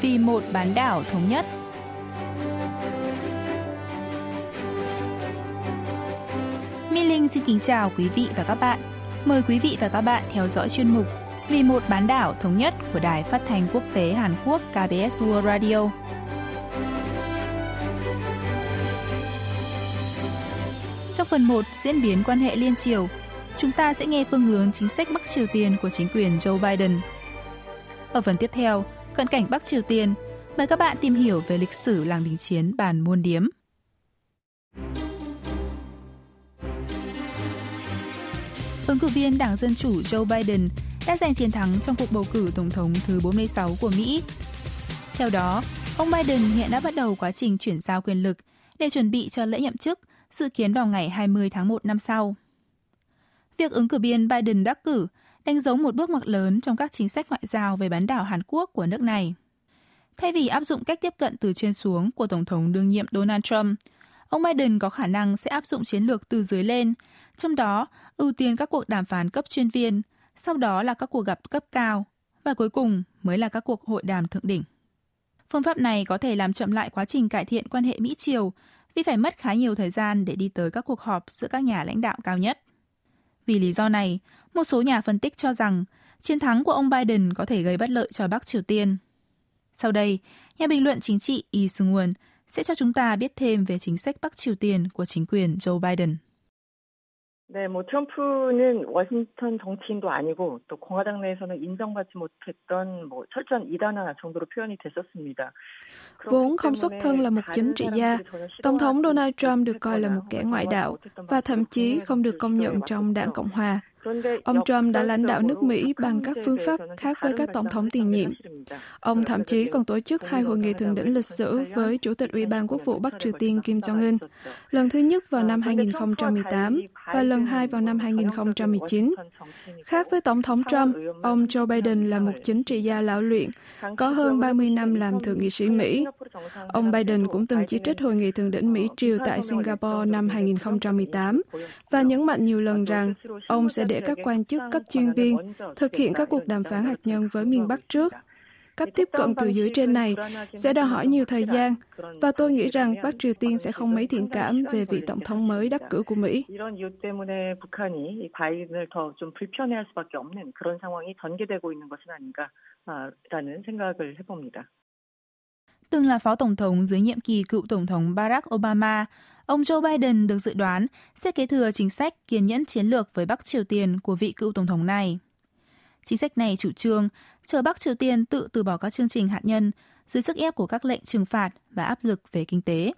vì một bán đảo thống nhất. My Linh xin kính chào quý vị và các bạn. Mời quý vị và các bạn theo dõi chuyên mục Vì một bán đảo thống nhất của Đài Phát thanh Quốc tế Hàn Quốc KBS World Radio. Trong phần 1 diễn biến quan hệ liên triều, chúng ta sẽ nghe phương hướng chính sách Bắc Triều Tiên của chính quyền Joe Biden. Ở phần tiếp theo, cận cảnh Bắc Triều Tiên, mời các bạn tìm hiểu về lịch sử làng đình chiến bàn muôn điếm. Ứng cử viên Đảng Dân Chủ Joe Biden đã giành chiến thắng trong cuộc bầu cử Tổng thống thứ 46 của Mỹ. Theo đó, ông Biden hiện đã bắt đầu quá trình chuyển giao quyền lực để chuẩn bị cho lễ nhậm chức dự kiến vào ngày 20 tháng 1 năm sau. Việc ứng cử viên Biden đắc cử đánh dấu một bước ngoặt lớn trong các chính sách ngoại giao về bán đảo Hàn Quốc của nước này. Thay vì áp dụng cách tiếp cận từ trên xuống của Tổng thống đương nhiệm Donald Trump, ông Biden có khả năng sẽ áp dụng chiến lược từ dưới lên, trong đó ưu tiên các cuộc đàm phán cấp chuyên viên, sau đó là các cuộc gặp cấp cao, và cuối cùng mới là các cuộc hội đàm thượng đỉnh. Phương pháp này có thể làm chậm lại quá trình cải thiện quan hệ Mỹ-Triều vì phải mất khá nhiều thời gian để đi tới các cuộc họp giữa các nhà lãnh đạo cao nhất. Vì lý do này, một số nhà phân tích cho rằng chiến thắng của ông Biden có thể gây bất lợi cho Bắc Triều Tiên. Sau đây, nhà bình luận chính trị Lee Seung-won sẽ cho chúng ta biết thêm về chính sách Bắc Triều Tiên của chính quyền Joe Biden. 네, 뭐 트럼프는 워싱턴 정치인도 아니고 또 공화당 내에서는 인정받지 못했던 뭐 철저한 이단화 정도로 표현이 됐었습니다. Vốn không xuất thân là một chính trị gia, Tổng thống Donald Trump được coi là một kẻ ngoại đạo và thậm chí không được công nhận trong đảng Cộng hòa. Ông Trump đã lãnh đạo nước Mỹ bằng các phương pháp khác với các tổng thống tiền nhiệm. Ông thậm chí còn tổ chức hai hội nghị thượng đỉnh lịch sử với Chủ tịch Ủy ban Quốc vụ Bắc Triều Tiên Kim Jong-un, lần thứ nhất vào năm 2018 và lần hai vào năm 2019. Khác với Tổng thống Trump, ông Joe Biden là một chính trị gia lão luyện, có hơn 30 năm làm thượng nghị sĩ Mỹ. Ông Biden cũng từng chỉ trích hội nghị thượng đỉnh Mỹ-Triều tại Singapore năm 2018 và nhấn mạnh nhiều lần rằng ông sẽ để các quan chức cấp chuyên viên thực hiện các cuộc đàm phán hạt nhân với miền Bắc trước. Cách tiếp cận từ dưới trên này sẽ đòi hỏi nhiều thời gian và tôi nghĩ rằng Bắc Triều Tiên sẽ không mấy thiện cảm về vị tổng thống mới đắc cử của Mỹ. Từng là phó tổng thống dưới nhiệm kỳ cựu tổng thống Barack Obama, ông Joe Biden được dự đoán sẽ kế thừa chính sách kiên nhẫn chiến lược với Bắc Triều Tiên của vị cựu tổng thống này. Chính sách này chủ trương chờ Bắc Triều Tiên tự từ bỏ các chương trình hạt nhân dưới sức ép của các lệnh trừng phạt và áp lực về kinh tế.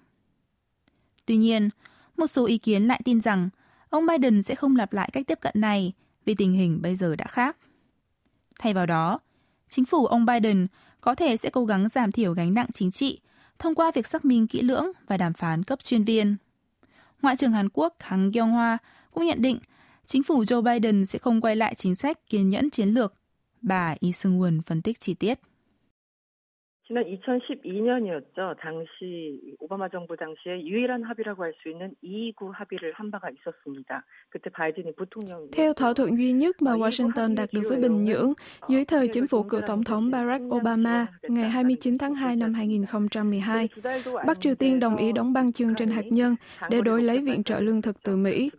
Tuy nhiên, một số ý kiến lại tin rằng ông Biden sẽ không lặp lại cách tiếp cận này vì tình hình bây giờ đã khác. Thay vào đó, chính phủ ông Biden có thể sẽ cố gắng giảm thiểu gánh nặng chính trị thông qua việc xác minh kỹ lưỡng và đàm phán cấp chuyên viên. Ngoại trưởng Hàn Quốc Kang Kyung-hoa cũng nhận định chính phủ Joe Biden sẽ không quay lại chính sách kiên nhẫn chiến lược. Bà Lee Seung-won phân tích chi tiết. 지난 2012년이었죠. 당시 오바마 정부 당시에 유일한 합의라고 할 수 있는 2구 합의를 한 바가 있었습니다. 그때 바이든이 부통령 Theo thỏa thuận duy nhất mà Washington đạt được với Bình Nhưỡng dưới thời chính phủ cựu tổng thống Barack Obama ngày 29 tháng 2 năm 2012, Bắc Triều Tiên đồng ý đóng băng chương trình hạt nhân để đổi lấy viện trợ lương thực từ Mỹ.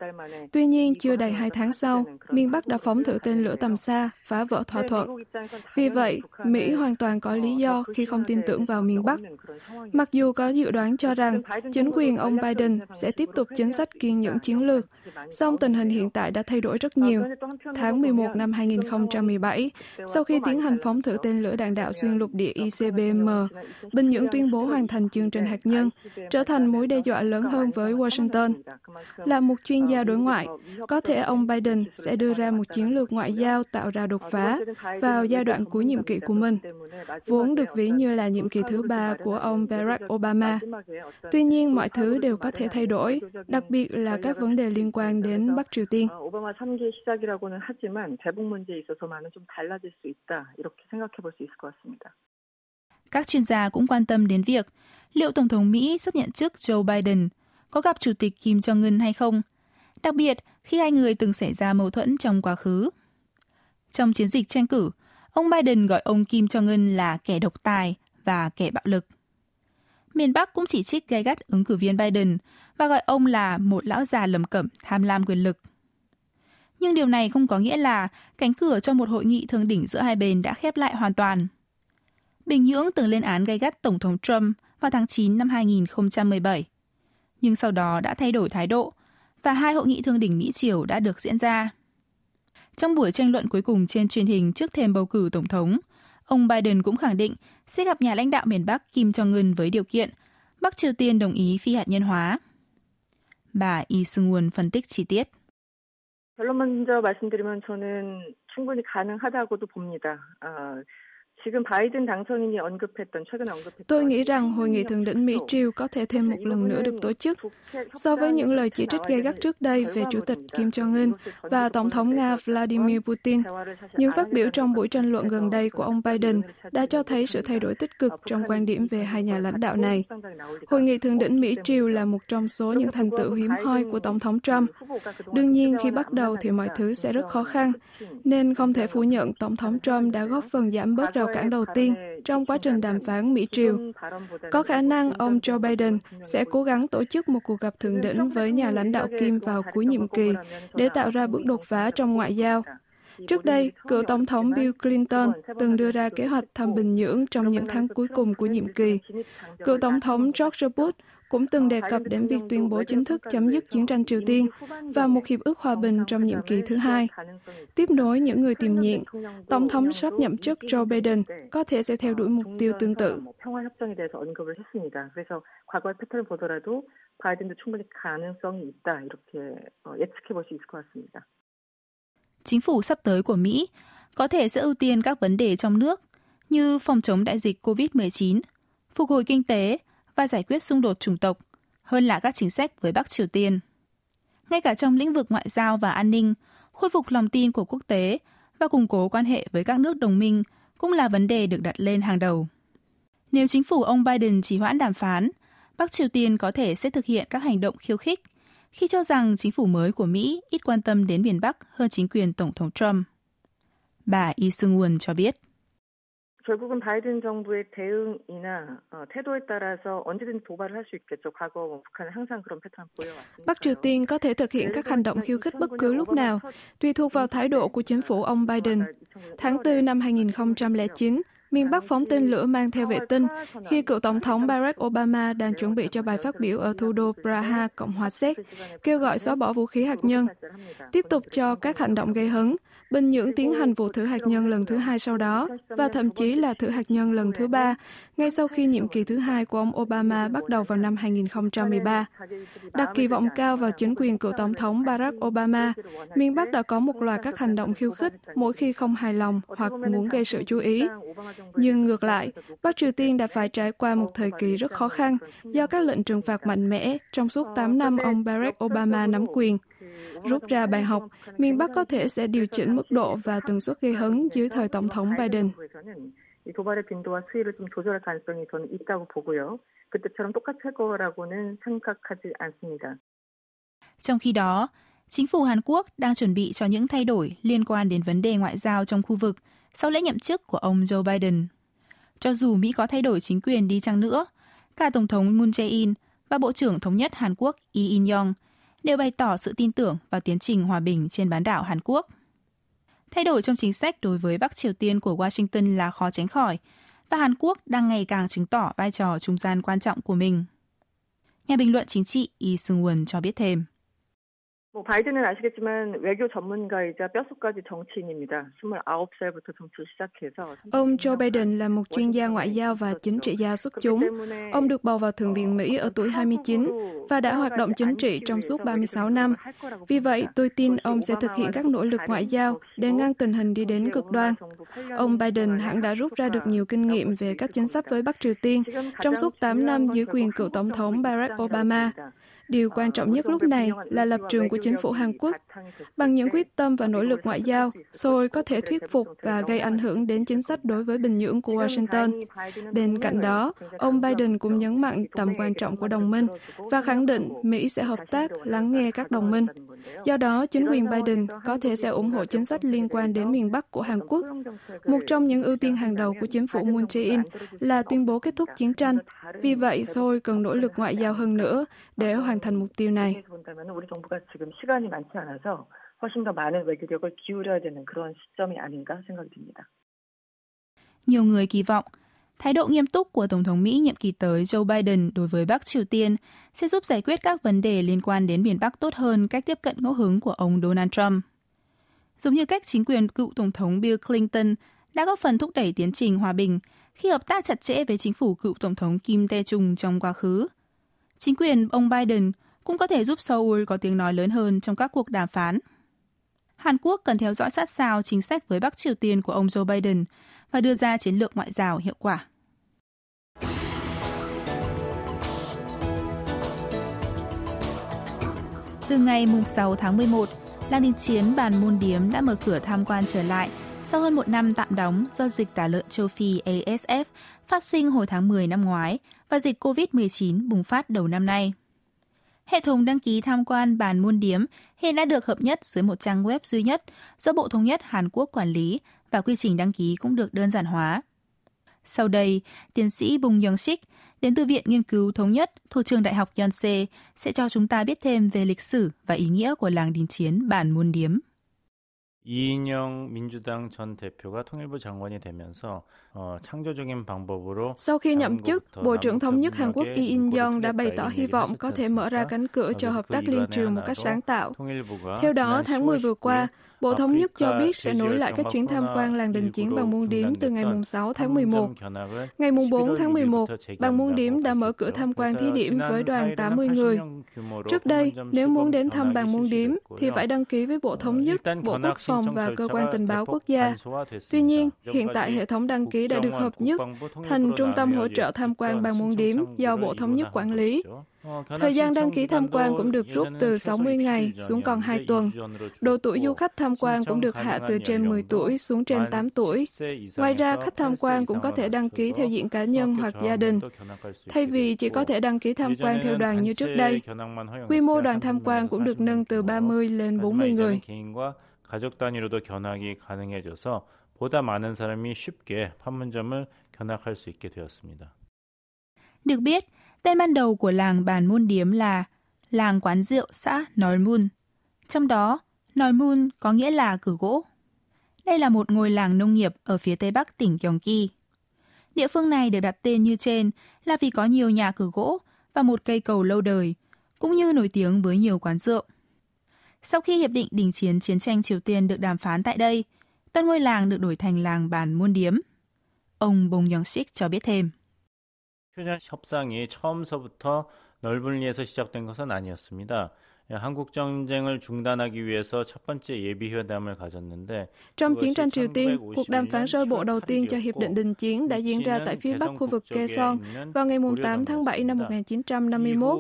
Tuy nhiên, chưa đầy hai tháng sau, miền Bắc đã phóng thử tên lửa tầm xa, phá vỡ thỏa thuận. Vì vậy, Mỹ hoàn toàn có lý do khi không tin tưởng vào miền Bắc. Mặc dù có dự đoán cho rằng chính quyền ông Biden sẽ tiếp tục chính sách kiên nhẫn chiến lược, song tình hình hiện tại đã thay đổi rất nhiều. Tháng 11 năm 2017, sau khi tiến hành phóng thử tên lửa đạn đạo xuyên lục địa ICBM, Bình Nhưỡng tuyên bố hoàn thành chương trình hạt nhân, trở thành mối đe dọa lớn hơn với Washington. Là một chuyên gia đối ngoại, có thể ông Biden sẽ đưa ra một chiến lược ngoại giao tạo ra đột phá vào giai đoạn cuối nhiệm kỳ của mình, vốn được ví như là nhiệm kỳ thứ ba của ông Barack Obama. Tuy nhiên, mọi thứ đều có thể thay đổi, đặc biệt là các vấn đề liên quan đến Bắc Triều Tiên. Các chuyên gia cũng quan tâm đến việc liệu Tổng thống Mỹ sắp nhận chức Joe Biden có gặp Chủ tịch Kim Jong-un hay không, đặc biệt khi hai người từng xảy ra mâu thuẫn trong quá khứ. Trong chiến dịch tranh cử, ông Biden gọi ông Kim Jong-un là kẻ độc tài và kẻ bạo lực. Miền Bắc cũng chỉ trích gay gắt ứng cử viên Biden và gọi ông là một lão già lầm cẩm tham lam quyền lực. Nhưng điều này không có nghĩa là cánh cửa cho một hội nghị thượng đỉnh giữa hai bên đã khép lại hoàn toàn. Bình Nhưỡng từng lên án gay gắt Tổng thống Trump vào tháng 9 năm 2017, nhưng sau đó đã thay đổi thái độ và hai hội nghị thượng đỉnh Mỹ-Triều đã được diễn ra. Trong buổi tranh luận cuối cùng trên truyền hình trước thềm bầu cử Tổng thống, ông Biden cũng khẳng định sẽ gặp nhà lãnh đạo miền Bắc Kim Jong-un với điều kiện Bắc Triều Tiên đồng ý phi hạt nhân hóa. Bà Lee Seung-won phân tích chi tiết. 결론 먼저 말씀드리면 저는 충분히 가능하다고도 봅니다. 아, Tôi nghĩ rằng hội nghị thượng đỉnh Mỹ Triều có thể thêm một lần nữa được tổ chức. So với những lời chỉ trích gay gắt trước đây về Chủ tịch Kim Jong-un và Tổng thống Nga Vladimir Putin, những phát biểu trong buổi tranh luận gần đây của ông Biden đã cho thấy sự thay đổi tích cực trong quan điểm về hai nhà lãnh đạo này. Hội nghị thượng đỉnh Mỹ Triều là một trong số những thành tựu hiếm hoi của Tổng thống Trump. Đương nhiên, khi bắt đầu thì mọi thứ sẽ rất khó khăn, nên không thể phủ nhận Tổng thống Trump đã góp phần giảm bớt rào cản đầu tiên trong quá trình đàm phán Mỹ-Triều. Có khả năng ông Joe Biden sẽ cố gắng tổ chức một cuộc gặp thượng đỉnh với nhà lãnh đạo Kim vào cuối nhiệm kỳ để tạo ra bước đột phá trong ngoại giao. Trước đây, cựu Tổng thống Bill Clinton từng đưa ra kế hoạch thăm Bình Nhưỡng trong những tháng cuối cùng của nhiệm kỳ. Cựu Tổng thống George Bush cũng từng đề cập đến việc tuyên bố chính thức chấm dứt chiến tranh Triều Tiên và một hiệp ước hòa bình trong nhiệm kỳ thứ hai. Tiếp nối những người tiềm nhiệm, Tổng thống sắp nhậm chức Joe Biden có thể sẽ theo đuổi mục tiêu tương tự. Chính phủ sắp tới của Mỹ có thể sẽ ưu tiên các vấn đề trong nước như phòng chống đại dịch COVID-19, phục hồi kinh tế và giải quyết xung đột chủng tộc hơn là các chính sách với Bắc Triều Tiên. Ngay cả trong lĩnh vực ngoại giao và an ninh, khôi phục lòng tin của quốc tế và củng cố quan hệ với các nước đồng minh cũng là vấn đề được đặt lên hàng đầu. Nếu chính phủ ông Biden chỉ hoãn đàm phán, Bắc Triều Tiên có thể sẽ thực hiện các hành động khiêu khích khi cho rằng chính phủ mới của Mỹ ít quan tâm đến miền Bắc hơn chính quyền Tổng thống Trump. Bà Lee Seung-won cho biết. 결국은 바이든 정부의 대응이나 어, 태도에 따라서 언제든지 도발을 할 수 있겠죠. 과거 뭐 북한은 항상 그런 패턴 보여왔으니까. Bắc Triều Tiên có thể thực hiện các hành động khiêu khích bất cứ lúc nào, tùy thuộc vào thái độ của chính phủ ông Biden. Tháng 4 năm 2009, miền Bắc phóng tên lửa mang theo vệ tinh khi cựu Tổng thống Barack Obama đang chuẩn bị cho bài phát biểu ở thủ đô Praha, Cộng hòa Séc, kêu gọi xóa bỏ vũ khí hạt nhân. Tiếp tục cho các hành động gây hấn, Bình Nhưỡng tiến hành vụ thử hạt nhân lần thứ hai sau đó, và thậm chí là thử hạt nhân lần thứ ba, ngay sau khi nhiệm kỳ thứ hai của ông Obama bắt đầu vào năm 2013. Đặt kỳ vọng cao vào chính quyền cựu Tổng thống Barack Obama, miền Bắc đã có một loạt các hành động khiêu khích mỗi khi không hài lòng hoặc muốn gây sự chú ý. Nhưng ngược lại, Bắc Triều Tiên đã phải trải qua một thời kỳ rất khó khăn do các lệnh trừng phạt mạnh mẽ trong suốt 8 năm ông Barack Obama nắm quyền. Rút ra bài học, miền Bắc có thể sẽ điều chỉnh mức độ và tần suất gây hấn dưới thời Tổng thống Biden. 도발의 빈도와 수위를 좀 조절할 가능성이 저는 있다고 보고요. 그때처럼 똑같이 할 거라고는 생각하지 않습니다. Trong khi đó, chính phủ Hàn Quốc đang chuẩn bị cho những thay đổi liên quan đến vấn đề ngoại giao trong khu vực sau lễ nhậm chức của ông Joe Biden. Cho dù Mỹ có thay đổi chính quyền đi chăng nữa, cả Tổng thống Moon Jae-in và Bộ trưởng Thống nhất Hàn Quốc Lee In-yong đều bày tỏ sự tin tưởng vào tiến trình hòa bình trên bán đảo Hàn Quốc. Thay đổi trong chính sách đối với Bắc Triều Tiên của Washington là khó tránh khỏi, và Hàn Quốc đang ngày càng chứng tỏ vai trò trung gian quan trọng của mình. Nhà bình luận chính trị Yi Seung-won cho biết thêm. 뭐 바이든은 아시겠지만 외교 전문가이자 뼛속까지 정치인입니다. 29살부터 정치를 시작해서 Ông Joe Biden là một chuyên gia ngoại giao và chính trị gia xuất chúng. Ông được bầu vào Thượng viện Mỹ ở tuổi 29 và đã hoạt động chính trị trong suốt 36 năm. Vì vậy, tôi tin ông sẽ thực hiện các nỗ lực ngoại giao để ngăn tình hình đi đến cực đoan. Ông Biden hẳn đã rút ra được nhiều kinh nghiệm về các chính sách với Bắc Triều Tiên trong suốt 8 năm dưới quyền cựu Tổng thống Barack Obama. Điều quan trọng nhất lúc này là lập trường của chính phủ Hàn Quốc. Bằng những quyết tâm và nỗ lực ngoại giao, Seoul có thể thuyết phục và gây ảnh hưởng đến chính sách đối với Bình Nhưỡng của Washington. Bên cạnh đó, ông Biden cũng nhấn mạnh tầm quan trọng của đồng minh và khẳng định Mỹ sẽ hợp tác lắng nghe các đồng minh. Do đó, chính quyền Biden có thể sẽ ủng hộ chính sách liên quan đến miền Bắc của Hàn Quốc. Một trong những ưu tiên hàng đầu của chính phủ Moon Jae-in là tuyên bố kết thúc chiến tranh. Vì vậy, Seoul cần nỗ lực ngoại giao hơn nữa để hoàn thành mục tiêu này. Nhiều người kỳ vọng thái độ nghiêm túc của Tổng thống Mỹ nhiệm kỳ tới Joe Biden đối với Bắc Triều Tiên sẽ giúp giải quyết các vấn đề liên quan đến miền Bắc tốt hơn cách tiếp cận ngẫu hứng của ông Donald Trump. Giống như cách chính quyền cựu Tổng thống Bill Clinton đã góp phần thúc đẩy tiến trình hòa bình khi hợp tác chặt chẽ với chính phủ cựu Tổng thống Kim Tae-chung trong quá khứ. Chính quyền ông Biden cũng có thể giúp Seoul có tiếng nói lớn hơn trong các cuộc đàm phán. Hàn Quốc cần theo dõi sát sao chính sách với Bắc Triều Tiên của ông Joe Biden và đưa ra chiến lược ngoại giao hiệu quả. Từ ngày 6 tháng 11, Làng Đình Chiến Bàn Môn Điếm đã mở cửa tham quan trở lại sau hơn một năm tạm đóng do dịch tả lợn châu Phi ASF phát sinh hồi tháng 10 năm ngoái và dịch COVID-19 bùng phát đầu năm nay. Hệ thống đăng ký tham quan bàn môn điếm hiện đã được hợp nhất dưới một trang web duy nhất do Bộ Thống nhất Hàn Quốc quản lý và quy trình đăng ký cũng được đơn giản hóa. Sau đây, tiến sĩ Bùng Young Sik đến từ Viện Nghiên cứu Thống nhất thuộc trường Đại học Yonsei sẽ cho chúng ta biết thêm về lịch sử và ý nghĩa của làng đình chiến bản môn điếm. 이인영 민주당 전 대표가 통일부 장관이 되면서 Sau khi nhậm chức, Bộ trưởng Thống nhất Hàn Quốc Lee In-yong đã bày tỏ hy vọng có thể mở ra cánh cửa cho hợp tác liên trường một cách sáng tạo. Theo đó, tháng 10 vừa qua, Bộ Thống nhất cho biết sẽ nối lại các chuyến tham quan làng đình chiến bằng Muôn điếm từ ngày 6 tháng 11. Ngày 4 tháng 11, bằng Muôn điếm đã mở cửa tham quan thí điểm với đoàn 80 người. Trước đây, nếu muốn đến thăm bằng Muôn điếm thì phải đăng ký với Bộ Thống nhất, Bộ Quốc phòng và Cơ quan Tình báo Quốc gia. Tuy nhiên, hiện tại hệ thống đăng ký đã được hợp nhất thành Trung tâm hỗ trợ tham quan bằng muôn điếm do Bộ Thống nhất quản lý. Thời gian đăng ký tham quan cũng được rút từ 60 ngày xuống còn 2 tuần. Độ tuổi du khách tham quan cũng được hạ từ trên 10 tuổi xuống trên 8 tuổi. Ngoài ra, khách tham quan cũng có thể đăng ký theo diện cá nhân hoặc gia đình. Thay vì chỉ có thể đăng ký tham quan theo đoàn như trước đây, quy mô đoàn tham quan cũng được nâng từ 30 lên 40 người. 가족 단위로도 견학이 가능해져서 보다 많은 사람이 쉽게 판문점을 견학할 수 있게 되었습니다. Được biết, Tên ban đầu của làng Bàn Môn Điếm là làng quán rượu xã Nói Mun. Trong đó, Nói Mun có nghĩa là cửa gỗ. Đây là một ngôi làng nông nghiệp ở phía tây bắc tỉnh Gyeonggi. Địa phương này được đặt tên như trên là vì có nhiều nhà cửa gỗ và một cây cầu lâu đời, cũng như nổi tiếng với nhiều quán rượu. Sau khi hiệp định đình chiến chiến tranh Triều Tiên được đàm phán tại đây, tên ngôi làng được đổi thành làng Bàn Môn Điếm. Ông Bong Young-sik cho biết thêm. 휴전 협상이 처음서부터 넓은리에서 시작된 것은 아니었습니다. 한국 전쟁을 중단하기 위해서 첫 번째 예비 회담을 가졌는데 Trong chiến tranh Triều Tiên, cuộc đàm phán sơ bộ đầu tiên cho hiệp định đình chiến đã diễn ra tại phía bắc khu vực Kaesong vào ngày 8 tháng 7 năm 1951.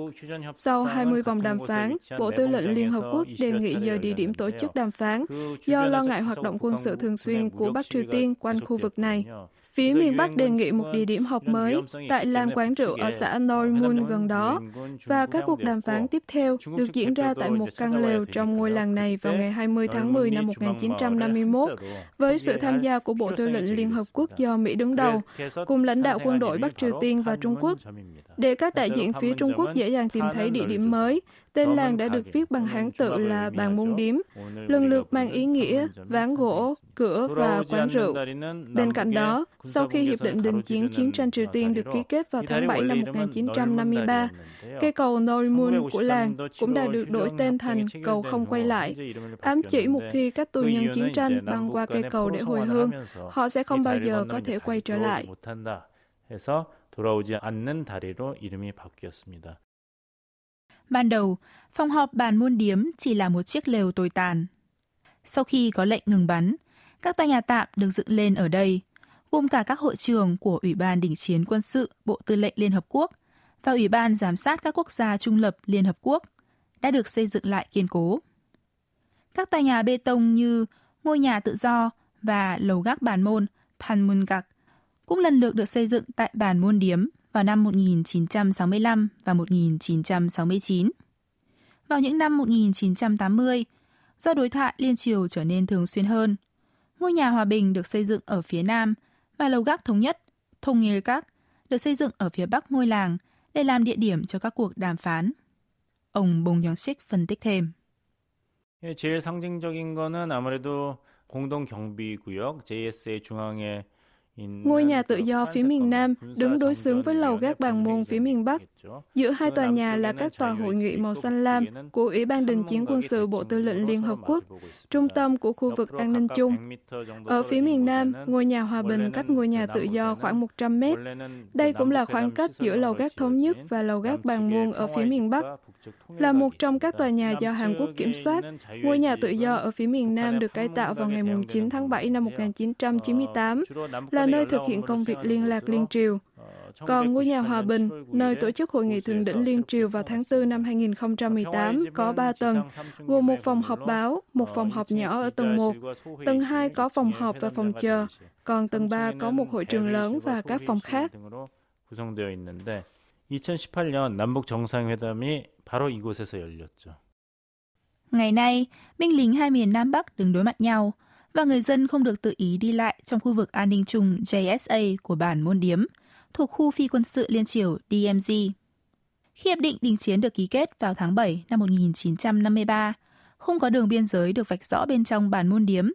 Sau 20 vòng đàm phán, Bộ Tư lệnh Liên Hợp Quốc đề nghị giờ địa điểm tổ chức đàm phán do lo ngại hoạt động quân sự thường xuyên của Bắc Triều Tiên quanh khu vực này. Phía miền Bắc đề nghị một địa điểm họp mới tại làng quán rượu ở xã Normun gần đó, và các cuộc đàm phán tiếp theo được diễn ra tại một căn lều trong ngôi làng này vào ngày 20 tháng 10 năm 1951, với sự tham gia của Bộ Tư lệnh Liên Hợp Quốc do Mỹ đứng đầu, cùng lãnh đạo quân đội Bắc Triều Tiên và Trung Quốc. Để các đại diện phía Trung Quốc dễ dàng tìm thấy địa điểm mới, tên làng đã được viết bằng Hán tự là Bàn Môn Điếm, lần lượt mang ý nghĩa ván gỗ, cửa và quán rượu. Bên cạnh đó, sau khi Hiệp định đình chiến chiến tranh Triều Tiên được ký kết vào tháng 7 năm 1953, cây cầu Norimun của làng cũng đã được đổi tên thành cầu không quay lại, ám chỉ một khi các tù nhân chiến tranh băng qua cây cầu để hồi hương, họ sẽ không bao giờ có thể quay trở lại. 돌아오지 않는 다리로 이름이 바뀌었습니다. Ban đầu, phòng họp bàn môn điếm chỉ là một chiếc lều tồi tàn. Sau khi có lệnh ngừng bắn, các tòa nhà tạm được dựng lên ở đây, gồm cả các hội trường của Ủy ban Đình chiến quân sự Bộ Tư lệnh Liên Hợp Quốc và Ủy ban Giám sát các quốc gia trung lập Liên Hợp Quốc đã được xây dựng lại kiên cố. Các tòa nhà bê tông như ngôi nhà tự do và lầu gác bàn môn Panmunjak cũng lần lượt được xây dựng tại bàn môn điếm vào năm 1965 và 1969. Vào những năm 1980, do đối thoại liên triều trở nên thường xuyên hơn, ngôi nhà hòa bình được xây dựng ở phía nam và lầu gác thống nhất Thông Nghil Các được xây dựng ở phía bắc ngôi làng để làm địa điểm cho các cuộc đàm phán. Ông Bong Young-sik phân tích thêm. 제일 상징적인 거는 아무래도 공동 경비 구역 JSA 중앙에 Ngôi nhà tự do phía miền Nam đứng đối xứng với lầu gác bàn môn phía miền Bắc. Giữa hai tòa nhà là các tòa hội nghị màu xanh lam của Ủy ban đình chiến quân sự Bộ Tư lệnh Liên Hợp Quốc, trung tâm của khu vực an ninh chung. Ở phía miền Nam, ngôi nhà hòa bình cách ngôi nhà tự do khoảng 100 mét. Đây cũng là khoảng cách giữa lầu gác thống nhất và lầu gác bàn môn ở phía miền Bắc. Là một trong các tòa nhà do Hàn Quốc kiểm soát, ngôi nhà tự do ở phía miền Nam được cải tạo vào ngày 9 tháng 7 năm 1998, là nơi thực hiện công việc liên lạc liên triều. Còn ngôi nhà Hòa Bình, nơi tổ chức hội nghị thượng đỉnh liên triều vào tháng 4 năm 2018, có 3 tầng, gồm một phòng họp báo, một phòng họp nhỏ ở tầng 1, tầng 2 có phòng họp và phòng chờ, còn tầng 3 có một hội trường lớn và các phòng khác. 2018년 남북 정상회담이 바로 이곳에서 열렸죠. Ngày nay, binh lính hai miền Nam Bắc đứng đối mặt nhau và người dân không được tự ý đi lại trong khu vực an ninh chung JSA của bản Môn Điếm, thuộc khu phi quân sự Liên Triều DMZ. Khi hiệp định đình chiến được ký kết vào tháng 7 năm 1953, không có đường biên giới được vạch rõ bên trong bản Môn Điếm.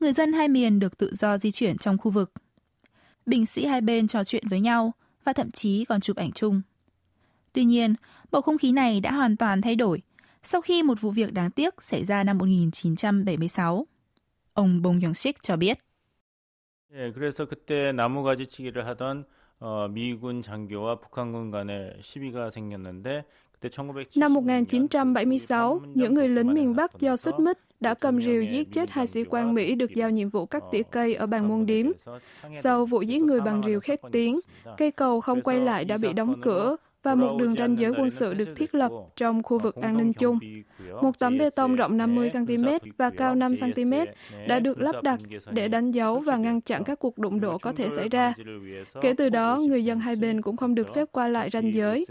Người dân hai miền được tự do di chuyển trong khu vực. Binh sĩ hai bên trò chuyện với nhau và thậm chí còn chụp ảnh chung. Tuy nhiên, bầu không khí này đã hoàn toàn thay đổi sau khi một vụ việc đáng tiếc xảy ra năm 1976. Ông Bong Young-sik cho biết. 예, 그래서 그때 나무가지치기를 하던 어, 미군 장교와 북한군 간에 시비가 생겼는데 Năm 1976, những người lính miền Bắc do xích mích đã cầm rìu giết chết hai sĩ quan Mỹ được giao nhiệm vụ cắt tỉa cây ở bàn môn điếm. Sau vụ giết người bằng rìu khét tiếng, cây cầu không quay lại đã bị đóng cửa và một đường ranh giới quân sự được thiết lập trong khu vực an ninh chung. Một tấm bê tông rộng 50 cm và cao 5 cm đã được lắp đặt để đánh dấu và ngăn chặn các cuộc đụng độ có thể xảy ra. Kể từ đó, người dân hai bên cũng không được phép qua lại ranh giới.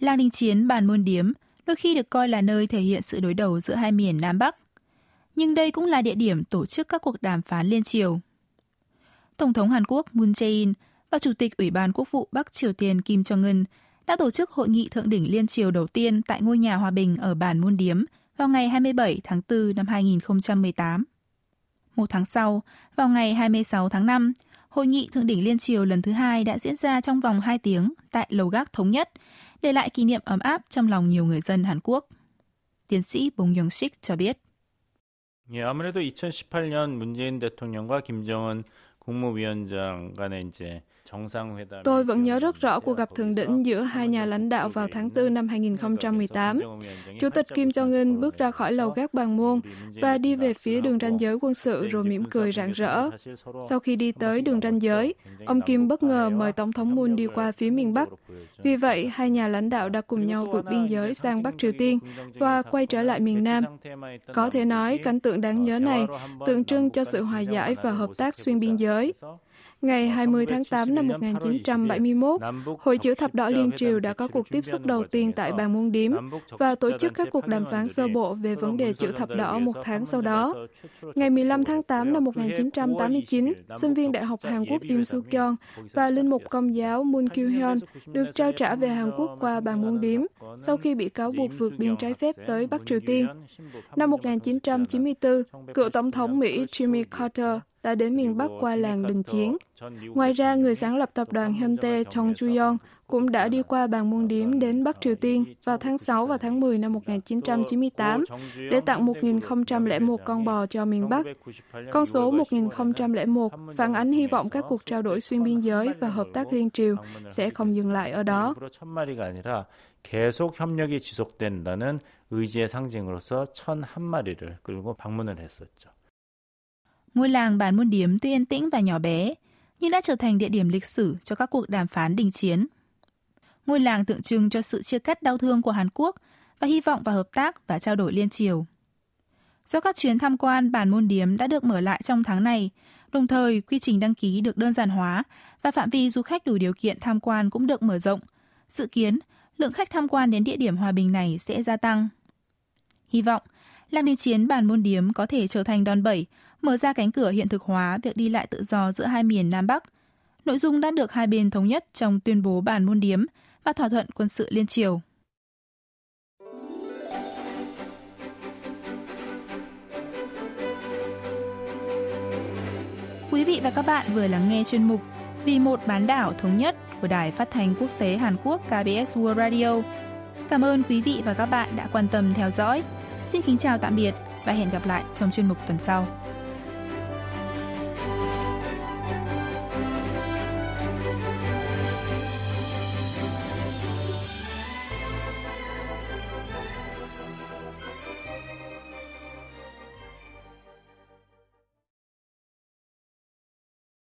Làng đình chiến Bàn Môn Điếm đôi khi được coi là nơi thể hiện sự đối đầu giữa hai miền Nam Bắc nhưng đây cũng là địa điểm tổ chức các cuộc đàm phán liên triều. Tổng thống Hàn Quốc Moon Jae-in và Chủ tịch Ủy ban Quốc vụ Bắc Triều Tiên Kim Jong-un đã tổ chức hội nghị thượng đỉnh liên triều đầu tiên tại ngôi nhà hòa bình ở bản Môn Điếm vào ngày 27 tháng 4 năm 2018. Một tháng sau, vào ngày 26 tháng 5, hội nghị thượng đỉnh liên triều lần thứ hai đã diễn ra trong vòng 2 tiếng tại Lầu Gác Thống Nhất, để lại kỷ niệm ấm áp trong lòng nhiều người dân Hàn Quốc. Tiến sĩ Bong Young-sik cho biết. 예, 아무래도 2018년 문재인 대통령과 김정은 국무위원장 간에 이제 Tôi vẫn nhớ rất rõ cuộc gặp thượng đỉnh giữa hai nhà lãnh đạo vào tháng 4 năm 2018. Chủ tịch Kim Jong-un bước ra khỏi lầu gác bàn môn và đi về phía đường ranh giới quân sự rồi mỉm cười rạng rỡ. Sau khi đi tới đường ranh giới, ông Kim bất ngờ mời Tổng thống Moon đi qua phía miền Bắc. Vì vậy, hai nhà lãnh đạo đã cùng nhau vượt biên giới sang Bắc Triều Tiên và quay trở lại miền Nam. Có thể nói, cảnh tượng đáng nhớ này tượng trưng cho sự hòa giải và hợp tác xuyên biên giới. Ngày 20 tháng 8 năm 1971, Hội chữ thập đỏ Liên Triều đã có cuộc tiếp xúc đầu tiên tại bàn môn điếm và tổ chức các cuộc đàm phán sơ bộ về vấn đề chữ thập đỏ một tháng sau đó. Ngày 15 tháng 8 năm 1989, sinh viên Đại học Hàn Quốc Im Soo Kyung và linh mục công giáo Moon Kyu Hyun được trao trả về Hàn Quốc qua bàn môn điếm sau khi bị cáo buộc vượt biên trái phép tới Bắc Triều Tiên. Năm 1994, cựu Tổng thống Mỹ Jimmy Carter đã đến miền Bắc qua làng đình chiến. Ngoài ra, người sáng lập tập đoàn Hyundai Chong Ju-yong cũng đã đi qua bàn môn điếm đến Bắc Triều Tiên vào tháng 6 và tháng 10 năm 1998 để tặng 1.001 con bò cho miền Bắc. Con số 1.001 phản ánh hy vọng các cuộc trao đổi xuyên biên giới và hợp tác liên triều sẽ không dừng lại ở đó. 계속 협력이 지속된다는 의지의 상징으로서 1,001마리를 끌고 방문을 했었죠. Ngôi làng Bản Môn Điếm tuy yên tĩnh và nhỏ bé, nhưng đã trở thành địa điểm lịch sử cho các cuộc đàm phán đình chiến. Ngôi làng tượng trưng cho sự chia cắt đau thương của Hàn Quốc và hy vọng vào hợp tác và trao đổi liên triều. Do các chuyến tham quan bản môn điếm đã được mở lại trong tháng này, đồng thời quy trình đăng ký được đơn giản hóa và phạm vi du khách đủ điều kiện tham quan cũng được mở rộng. Dự kiến, lượng khách tham quan đến địa điểm hòa bình này sẽ gia tăng. Hy vọng, làng đình chiến bản môn điếm có thể trở thành đòn bẩy, mở ra cánh cửa hiện thực hóa việc đi lại tự do giữa hai miền Nam Bắc. Nội dung đã được hai bên thống nhất trong tuyên bố bản môn điếm và thỏa thuận quân sự liên triều. Quý vị và các bạn vừa lắng nghe chuyên mục Vì một bán đảo thống nhất của Đài Phát thanh Quốc tế Hàn Quốc KBS World Radio. Cảm ơn quý vị và các bạn đã quan tâm theo dõi. Xin kính chào tạm biệt và hẹn gặp lại trong chuyên mục tuần sau.